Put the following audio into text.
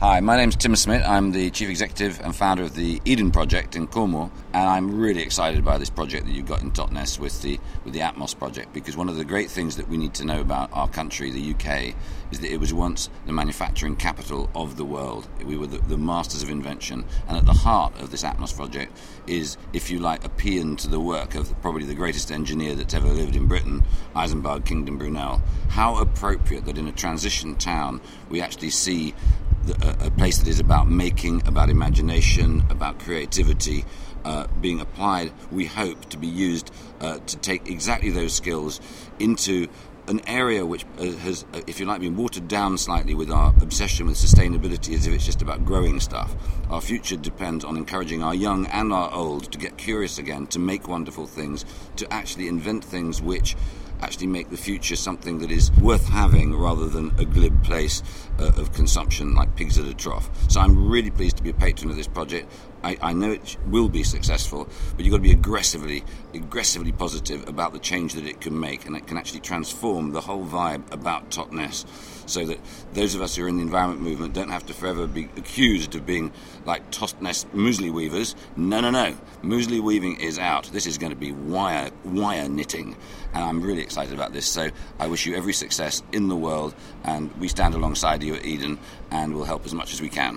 Hi, my name's Tim Smit. I'm the Chief Executive and founder of the Eden Project in Cornwall, and I'm really excited by this project that you've got in Totnes with the with the Atmos project because one of the great things that we need to know about our country, the UK, is that it was once the manufacturing capital of the world. We were the, the masters of invention, and at the heart of this Atmos project is, if you like, a paean to the work of probably the greatest engineer that's ever lived in Britain, Isambard Kingdom Brunel. How appropriate that in a transition town we actually see a, place that is about making, about imagination, about creativity. Uh, being applied, we hope to be used uh, to take exactly those skills into an area which uh, has, uh, if you like, been watered down slightly with our obsession with sustainability as if it's just about growing stuff. Our future depends on encouraging our young and our old to get curious again, to make wonderful things, to actually invent things which actually make the future something that is worth having rather than a glib place uh, of consumption like pigs at a trough. So I'm really pleased to be a patron of this project. I, I know it will be successful, but you've got to be aggressively, aggressively positive about the change that it can make, and it can actually transform the whole vibe about Totnes, so that those of us who are in the environment movement don't have to forever be accused of being like Totnes muesli weavers. No, no, no. Muesli weaving is out. This is going to be wire wire knitting, and I'm really excited about this. So I wish you every success in the world, and we stand alongside you at Eden, and will help as much as we can.